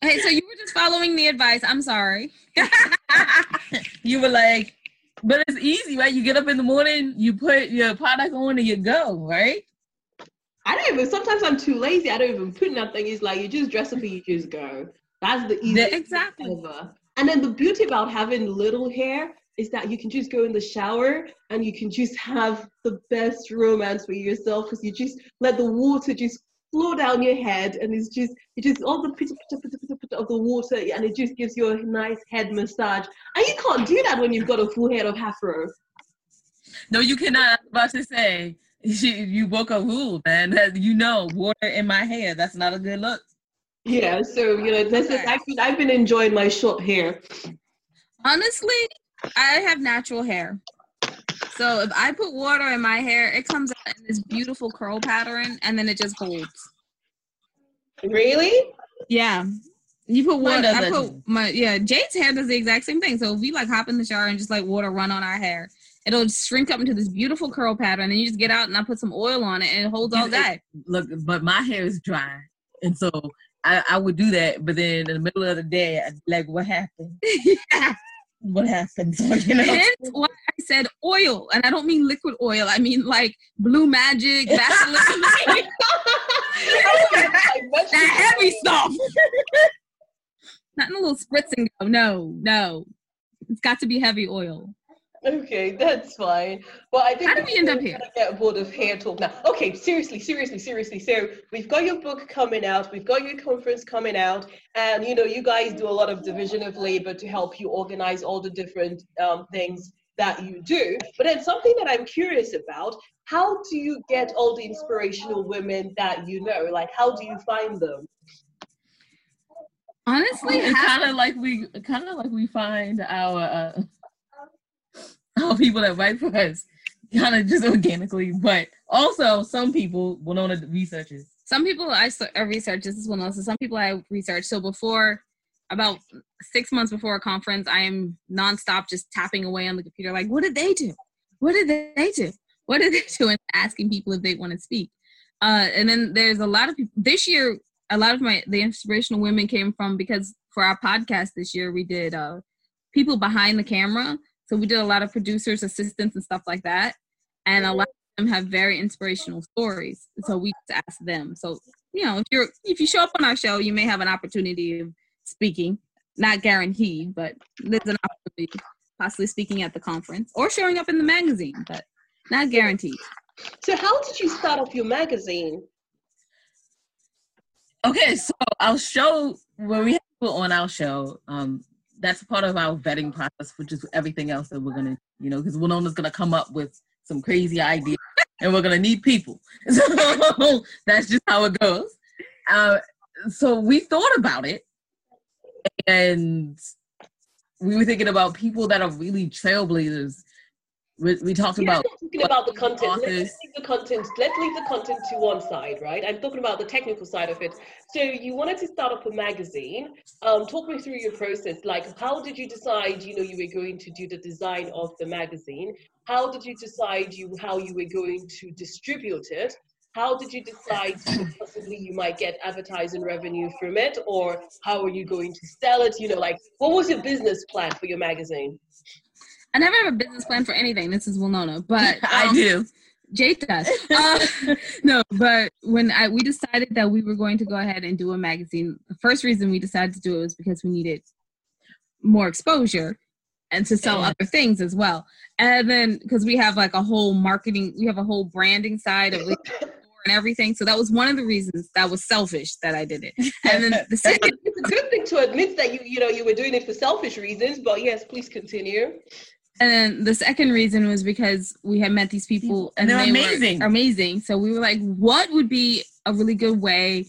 [SPEAKER 2] Hey, so you were just following the advice. I'm sorry.
[SPEAKER 3] you were like, "But it's easy, right? You get up in the morning, you put your product on, and you go, right?"
[SPEAKER 1] I don't even. Sometimes I'm too lazy. I don't even put nothing. It's like you just dress up and you just go. That's the easiest
[SPEAKER 2] Exactly.
[SPEAKER 1] ever. And then the beauty about having little hair is that you can just go in the shower and you can just have the best romance with yourself because you just let the water just flow down your head and it's just it just all the pitter, pitter, pitter, pitter, pitter of the water and it just gives you a nice head massage. And you can't do that when you've got a full head of afro.
[SPEAKER 3] No, you cannot. I was about to say, you, you broke a rule, man. You know, water in my hair. That's not a good look.
[SPEAKER 1] Yeah, so you know, this is I've been, I've been enjoying my short hair.
[SPEAKER 2] Honestly, I have natural hair. So if I put water in my hair, it comes out in this beautiful curl pattern and then it just holds.
[SPEAKER 1] Really?
[SPEAKER 2] Yeah. You put water. I put my yeah. Jade's hair does the exact same thing. So if we like hop in the shower and just like water run on our hair, it'll shrink up into this beautiful curl pattern. And you just get out and I put some oil on it and it holds all day.
[SPEAKER 3] Look, but my hair is dry, and so I, I would do that. But then in the middle of the day, I'd be like, "What happened?
[SPEAKER 2] yeah.
[SPEAKER 3] What happened?" You know,
[SPEAKER 2] Hence why I said oil, and I don't mean liquid oil. I mean like Blue Magic, Vaseline, that heavy stuff. Not in a little spritz and go. No, no, it's got to be heavy oil.
[SPEAKER 1] Okay, that's fine. Well, I think
[SPEAKER 2] How did we end up here?
[SPEAKER 1] gonna get bored of hair talk now. Okay, seriously, seriously, seriously. So we've got your book coming out, we've got your conference coming out, and you know, you guys do a lot of division of labor to help you organize all the different um, things that you do. But then something that I'm curious about: how do you get all the inspirational women that you know? Like, how do you find them?
[SPEAKER 2] Honestly,
[SPEAKER 3] it's kind of like we kind of like we find our uh, our people that write for us kind of just organically, but also some people will know the researchers.
[SPEAKER 2] some people I research this is one also some people I research. So before about six months before a conference, I am nonstop just tapping away on the computer, like, what did they do? What did they do? What did they do? And asking people if they want to speak. Uh, and then there's a lot of people this year. A lot of my the inspirational women came from because for our podcast this year we did uh, people behind the camera. So we did a lot of producers, assistants, and stuff like that. And a lot of them have very inspirational stories. So we just ask them. So you know, if you're if you show up on our show, you may have an opportunity of speaking. Not guaranteed, but there's an opportunity possibly speaking at the conference or showing up in the magazine, but not guaranteed.
[SPEAKER 1] So, how did you start off your magazine?
[SPEAKER 3] Okay, so our show when we have people on our show, um, that's part of our vetting process, which is everything else that we're gonna, you know, because Wilnona's gonna come up with some crazy ideas, and we're gonna need people. So that's just how it goes. Uh, so we thought about it, and we were thinking about people that are really trailblazers. We, we talked about
[SPEAKER 1] talking about the content. Let's leave the content. Let's leave the content to one side, right? I'm talking about the technical side of it. So you wanted to start up a magazine. Um, talk me through your process. Like, how did you decide? You know, you were going to do the design of the magazine. How did you decide you how you were going to distribute it? How did you decide possibly you might get advertising revenue from it, or how are you going to sell it? You know, like what was your business plan for your magazine?
[SPEAKER 2] I never have a business plan for anything. This is Wilnona, but
[SPEAKER 3] I
[SPEAKER 2] um,
[SPEAKER 3] do.
[SPEAKER 2] Jade does. Uh, no, but when I we decided that we were going to go ahead and do a magazine, the first reason we decided to do it was because we needed more exposure and to sell
[SPEAKER 3] Yeah.
[SPEAKER 2] other things as well. And then because we have like a whole marketing, we have a whole branding side of it and everything. So that was one of the reasons that was selfish that I did it. And then the second
[SPEAKER 1] It's a good thing to admit that you you know you were doing it for selfish reasons, but yes, please continue.
[SPEAKER 2] And then the second reason was because we had met these people
[SPEAKER 3] And they're
[SPEAKER 2] they were
[SPEAKER 3] amazing.
[SPEAKER 2] amazing. So we were like, what would be a really good way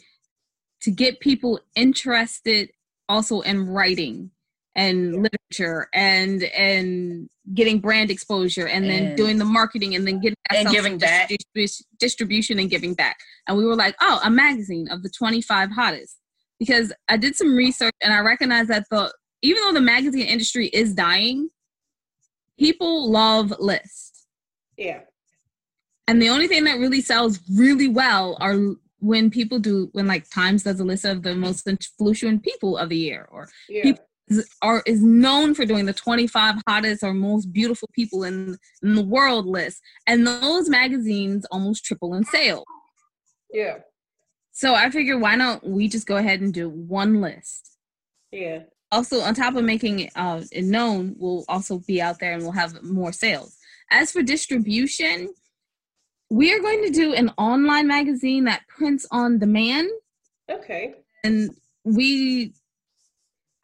[SPEAKER 2] to get people interested also in writing and literature and and getting brand exposure and then doing the marketing and then getting
[SPEAKER 3] and giving back.
[SPEAKER 2] distribu- distribution and giving back. And we were like, oh, a magazine of the 25 hottest. Because I did some research and I recognized that the even though the magazine industry is dying, people love lists.
[SPEAKER 1] Yeah.
[SPEAKER 2] And the only thing that really sells really well are when people do when like Times does a list of the most influential people of the year or
[SPEAKER 1] Yeah.
[SPEAKER 2] People- is, are is known for doing the 25 hottest or most beautiful people in, in the world list. And those magazines almost triple in sales
[SPEAKER 1] yeah.
[SPEAKER 2] So I figured why don't we just go ahead and do one list?
[SPEAKER 1] Yeah.
[SPEAKER 2] Also on top of making it, uh, it known we'll also be out there and we'll have more sales as for distribution we are going to do an online magazine that prints on demand
[SPEAKER 1] Okay.
[SPEAKER 2] and we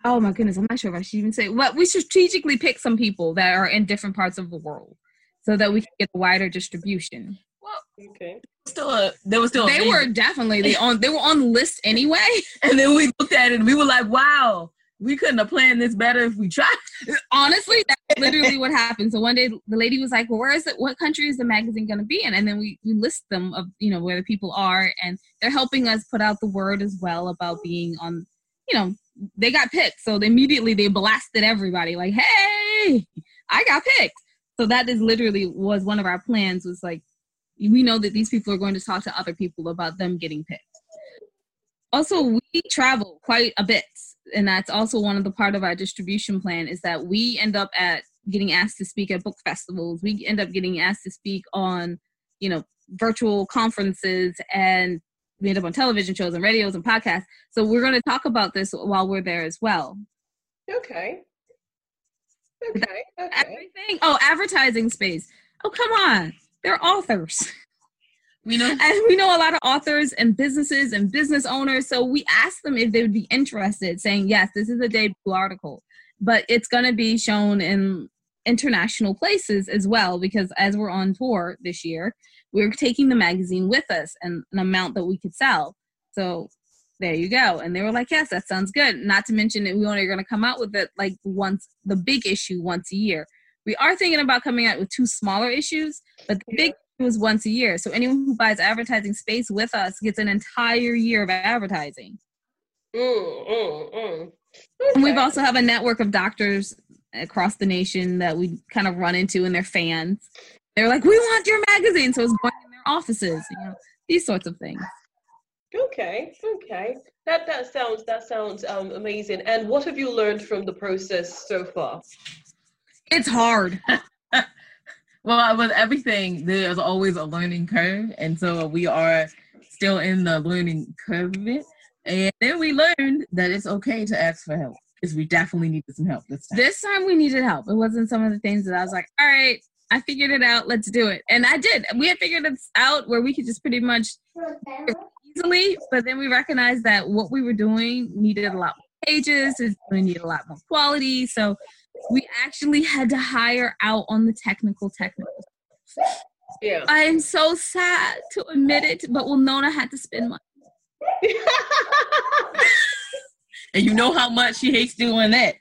[SPEAKER 2] oh my goodness i'm not sure if i should even say but we strategically pick some people that are in different parts of the world so that we can get a wider distribution Well,
[SPEAKER 1] Okay.
[SPEAKER 3] Still, a, there was still.
[SPEAKER 2] they
[SPEAKER 3] amazing.
[SPEAKER 2] were definitely the on they were on the list anyway
[SPEAKER 3] and then we looked at it and we were like, "Wow, we couldn't have planned this better if we tried."
[SPEAKER 2] honestly that's literally what happened. So one day the lady was like well where is it? What country is the magazine going to be in? And then we, we list them of you know where the people are and they're helping us put out the word as well about being on you know they got picked. So they immediately they blasted everybody like hey i got picked. So that is literally was one of our plans was like we know that these people are going to talk to other people about them getting picked. Also we travel quite a bit and that's also one of the part of our distribution plan is that we end up at getting asked to speak at book festivals we end up getting asked to speak on you know virtual conferences and we end up on television shows and radios and podcasts so we're going to talk about this while we're there as well
[SPEAKER 1] Okay. Okay. Okay.
[SPEAKER 2] Everything. Oh, advertising space. Oh, come on. They're authors.
[SPEAKER 3] We know
[SPEAKER 2] And we know a lot of authors and businesses and business owners. So we asked them if they would be interested, saying, yes, this is a debut article, but it's going to be shown in international places as well, because as we're on tour this year, we're taking the magazine with us and an amount that we could sell. So there you go. And they were like, yes, that sounds good. Not to mention that we only are going to come out with it like once, the big issue once a year. We are thinking about coming out with two smaller issues, but the big was once a year. So anyone who buys advertising space with us gets an entire year of advertising.
[SPEAKER 1] Mm, mm, mm.
[SPEAKER 2] And we've also have a network of doctors across the nation that we kind of run into and they're fans. They're like, we want your magazine. So it's going in their offices, you know, these sorts of things.
[SPEAKER 1] Okay, okay. That that sounds that sounds um, amazing. And what have you learned from the process so far?
[SPEAKER 2] It's hard.
[SPEAKER 3] well with everything there's always a learning curve and so we are still in the learning curve of it and then we learned that it's okay to ask for help because we definitely needed some help this time
[SPEAKER 2] This time we needed help. It wasn't some of the things that I was like, all right, I figured it out. Let's do it. And I did. We had figured it out where we could just pretty much easily, but then we recognized that what we were doing needed a lot more pages, it's going to need a lot more quality. So we actually had to hire out on the technical technical.
[SPEAKER 1] Yeah.
[SPEAKER 2] I am so sad to admit it, but Wilnona had to spend money.
[SPEAKER 3] and you know how much she hates doing that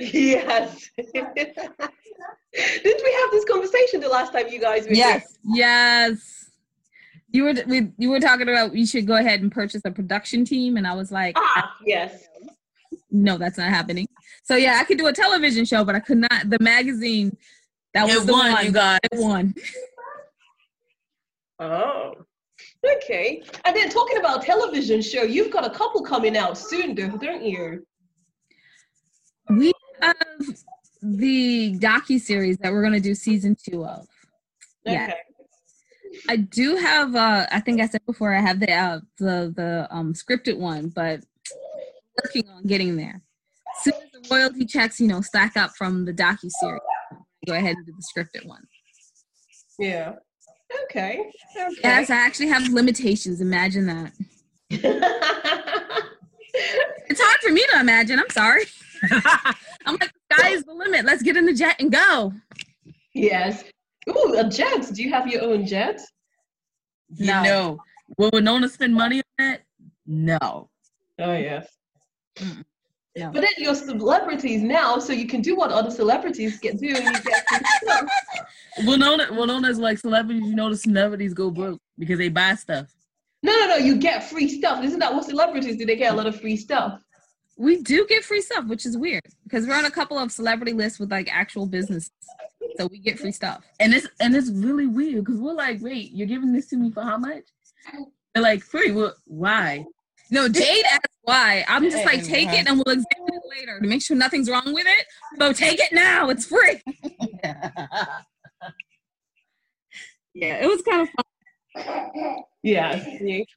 [SPEAKER 1] yes. Didn't we have this conversation the last time you guys were here?
[SPEAKER 2] Yes. You were we, you were talking about you should go ahead and purchase a production team, and I was like,
[SPEAKER 1] Ah, yes.
[SPEAKER 2] No, that's not happening. So yeah, I could do a television show, but I could not. The magazine that was
[SPEAKER 3] it
[SPEAKER 2] the
[SPEAKER 3] won
[SPEAKER 2] one
[SPEAKER 3] you guys
[SPEAKER 2] It won.
[SPEAKER 1] Oh. Okay. And then talking about television show, you've got a couple coming out soon, don't you?
[SPEAKER 2] We have the docu series that we're gonna do season two of. Yeah.
[SPEAKER 1] Okay.
[SPEAKER 2] I do have. uh I think I said before I have the uh, the the um scripted one, but working on getting there. As soon as the royalty checks, you know, stack up from the docu series, go ahead and do the scripted one.
[SPEAKER 1] Yeah. Okay. Okay.
[SPEAKER 2] Yes, I actually have limitations. Imagine that. It's hard for me to imagine. I'm sorry. I'm like, the sky is the limit. Let's get in the jet and go.
[SPEAKER 1] yes. Ooh, a jet. Do you have your own jet?
[SPEAKER 3] you
[SPEAKER 2] No.
[SPEAKER 3] know will wilnona spend money on that no
[SPEAKER 1] Oh, yes.
[SPEAKER 2] Mm, no.
[SPEAKER 1] But then you're celebrities now, so you can do what other celebrities get do. And you get
[SPEAKER 3] wilnona wilnona's like celebrities you know the celebrities go broke because they buy stuff
[SPEAKER 1] no, no, no. You get free stuff. Isn't that what celebrities do? They get a lot of free stuff.
[SPEAKER 2] We do get free stuff, which is weird because we're on a couple of celebrity lists with like actual businesses, so we get free stuff.
[SPEAKER 3] and it's and it's really weird because we're like wait you're giving this to me for how much they're like free well, why
[SPEAKER 2] No, Jade asked why. I'm just like, take it uh, and we'll examine it later to make sure nothing's wrong with it. So take it now. It's free. Yeah, it was kind of fun.
[SPEAKER 1] Yeah,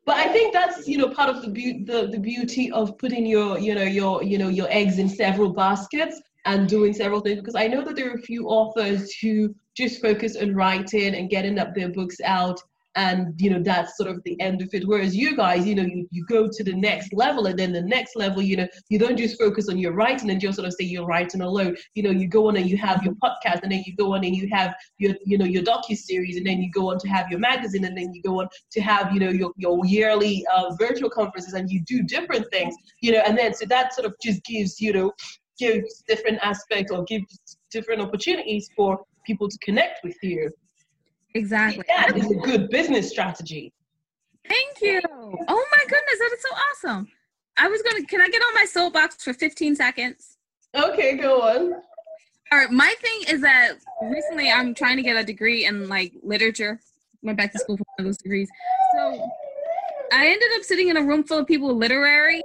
[SPEAKER 1] but I think that's you know part of the, beau- the the beauty of putting your you know your you know your eggs in several baskets and doing several things because I know that there are a few authors who just focus on writing and getting up their books out and you know that's sort of the end of it. Whereas you guys you know you, you go to the next level and then the next level you know you don't just focus on your writing and just sort of say you're writing alone. You know you go on and you have your podcast and then you go on and you have your you know your docu series and then you go on to have your magazine and then you go on to have you know your, your yearly uh, virtual conferences and you do different things you know and then so that sort of just gives you know gives different aspects or gives different opportunities for people to connect with you
[SPEAKER 2] Exactly.
[SPEAKER 1] that is a good business strategy
[SPEAKER 2] Thank you. Oh my goodness, that is so awesome. I was gonna. Can I get on my soapbox for 15 seconds?
[SPEAKER 1] okay go on
[SPEAKER 2] All right. My thing is that recently I'm trying to get a degree in like literature. Went back to school for one of those degrees. So I ended up sitting in a room full of people literary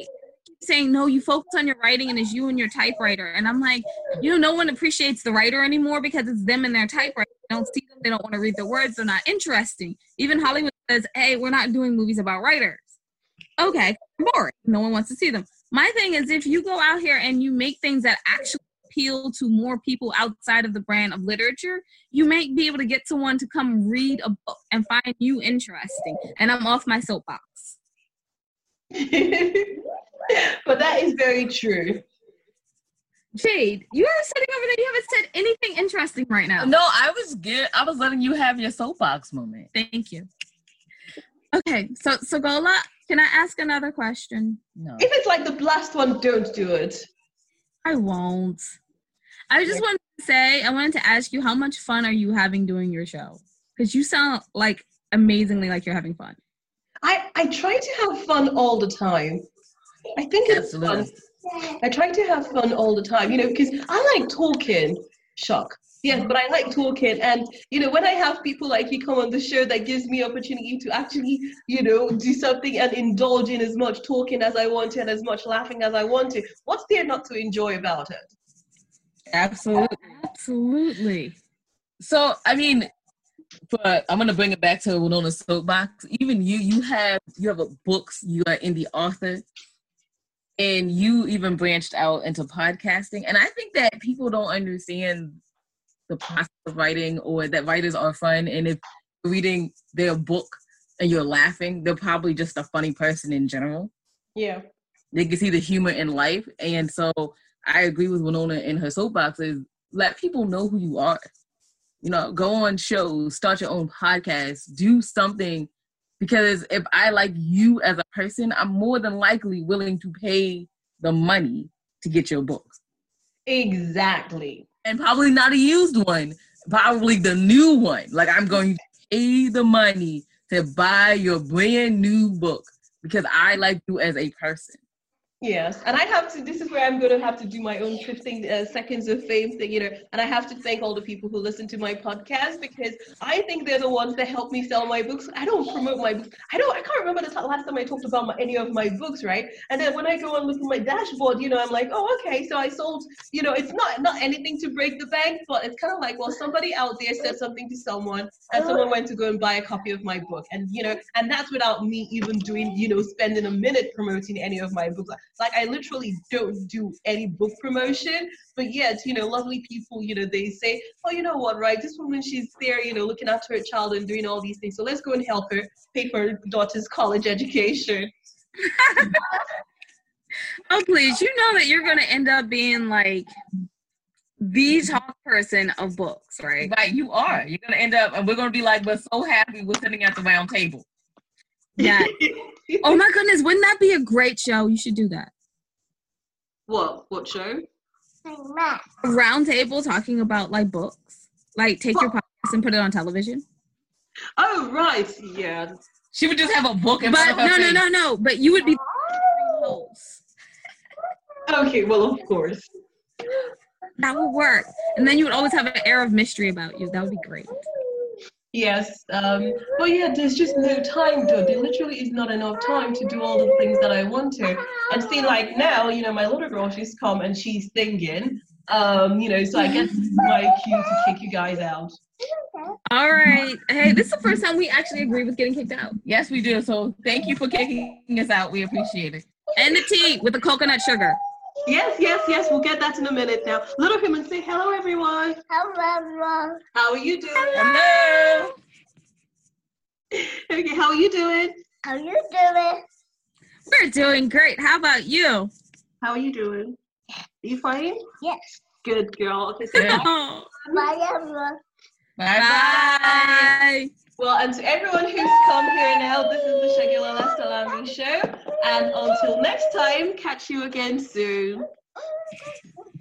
[SPEAKER 2] saying, no, you focus on your writing and it's you and your typewriter. And I'm like, you know, no one appreciates the writer anymore because it's them and their typewriter. They don't see them. They don't want to read the words. They're not interesting. Even Hollywood says, hey, we're not doing movies about writers. Okay, boring. No one wants to see them. My thing is if you go out here and you make things that actually appeal to more people outside of the brand of literature, you might be able to get someone to come read a book and find you interesting. And I'm off my soapbox.
[SPEAKER 1] but that is very true.
[SPEAKER 2] Jade, you are sitting over there. You haven't said anything interesting right now.
[SPEAKER 3] No, I was good. I was letting you have your soapbox moment.
[SPEAKER 2] Thank you. Okay, so so Gola, can I ask another question?
[SPEAKER 3] No.
[SPEAKER 1] If it's like the last one, don't do it.
[SPEAKER 2] I won't. I just wanted to say, I wanted to ask you, how much fun are you having doing your show? Because you sound like amazingly like you're having fun.
[SPEAKER 1] I, I try to have fun all the time. I think it's fun. I try to have fun all the time, you know, because I like talking. Shock. Yes, but I like talking. And, you know, when I have people like you come on the show, that gives me opportunity to actually, you know, do something and indulge in as much talking as I want to and as much laughing as I want to. What's there not to enjoy about it?
[SPEAKER 3] Absolutely.
[SPEAKER 2] Absolutely.
[SPEAKER 3] So I mean, but I'm gonna bring it back to Wilnona's soapbox. Even you, you have you have a books. You are indie author, and you even branched out into podcasting. And I think that people don't understand the process of writing, or that writers are fun. And if you're reading their book and you're laughing, they're probably just a funny person in general.
[SPEAKER 1] Yeah.
[SPEAKER 3] They can see the humor in life, and so I agree with Wilnona in her soapbox. Is let people know who you are you know, go on shows, start your own podcast, do something. Because if I like you as a person, I'm more than likely willing to pay the money to get your books.
[SPEAKER 1] Exactly.
[SPEAKER 3] And probably not a used one, probably the new one. Like I'm going to pay the money to buy your brand new book because I like you as a person.
[SPEAKER 1] Yes, and I have to. This is where I'm going to have to do my own 15 uh, seconds of fame thing, you know. And I have to thank all the people who listen to my podcast because I think they're the ones that help me sell my books. I don't promote my books. I don't. I can't remember the last time I talked about my, any of my books, right? And then when I go and look at my dashboard, you know, I'm like, oh, okay, so I sold. You know, it's not not anything to break the bank, but it's kind of like, well, somebody out there said something to someone, and someone went to go and buy a copy of my book, and you know, and that's without me even doing, you know, spending a minute promoting any of my books. Like I literally don't do any book promotion, but yet, you know, lovely people, you know, they say, oh, you know what, right? This woman, she's there, you know, looking after her child and doing all these things. So let's go and help her pay for her daughter's college education.
[SPEAKER 2] Oh, please, you know that you're going to end up being like the top person of books, right?
[SPEAKER 3] Right, you are. You're gonna end up, and we're gonna be like, we're so happy we're sitting at the round table.
[SPEAKER 2] Yeah. Oh my goodness, wouldn't that be a great show? You should do that.
[SPEAKER 1] what? What show?
[SPEAKER 2] A round table talking about like books. Like take your podcast and put it on television.
[SPEAKER 1] Oh, right. Yeah.
[SPEAKER 3] She would just have a book in
[SPEAKER 2] But
[SPEAKER 3] front of her
[SPEAKER 2] no, no, no, no. But you would be hosts.
[SPEAKER 1] Okay, well, of course.
[SPEAKER 2] That would work. And then you would always have an air of mystery about you. That would be great.
[SPEAKER 1] Yes. Um, but yeah, there's just no time, though. There literally is not enough time to do all the things that I want to. And see, like now, you know, my little girl, she's come and she's singing. Um, you know, so I guess my cue to kick you guys out.
[SPEAKER 2] All right. Hey, this is the first time we actually agree with getting kicked out.
[SPEAKER 3] Yes, we do. So thank you for kicking us out. We appreciate it.
[SPEAKER 2] And the tea with the coconut sugar.
[SPEAKER 1] Yes, yes, yes. We'll get that in a minute now. Little human, say hello, everyone.
[SPEAKER 4] Hello.
[SPEAKER 1] How are you doing?
[SPEAKER 3] Hello.
[SPEAKER 1] Okay, how are you doing?
[SPEAKER 4] How are you doing?
[SPEAKER 2] We're doing great. How about you?
[SPEAKER 1] How are you doing? Are you fine?
[SPEAKER 4] Yes.
[SPEAKER 1] Good girl. Okay, so
[SPEAKER 2] Bye.
[SPEAKER 4] Bye, everyone.
[SPEAKER 3] Bye bye.
[SPEAKER 1] Well, and to everyone who's come here now, this is the Segilola Salami show. And until next time, catch you again soon. Oh,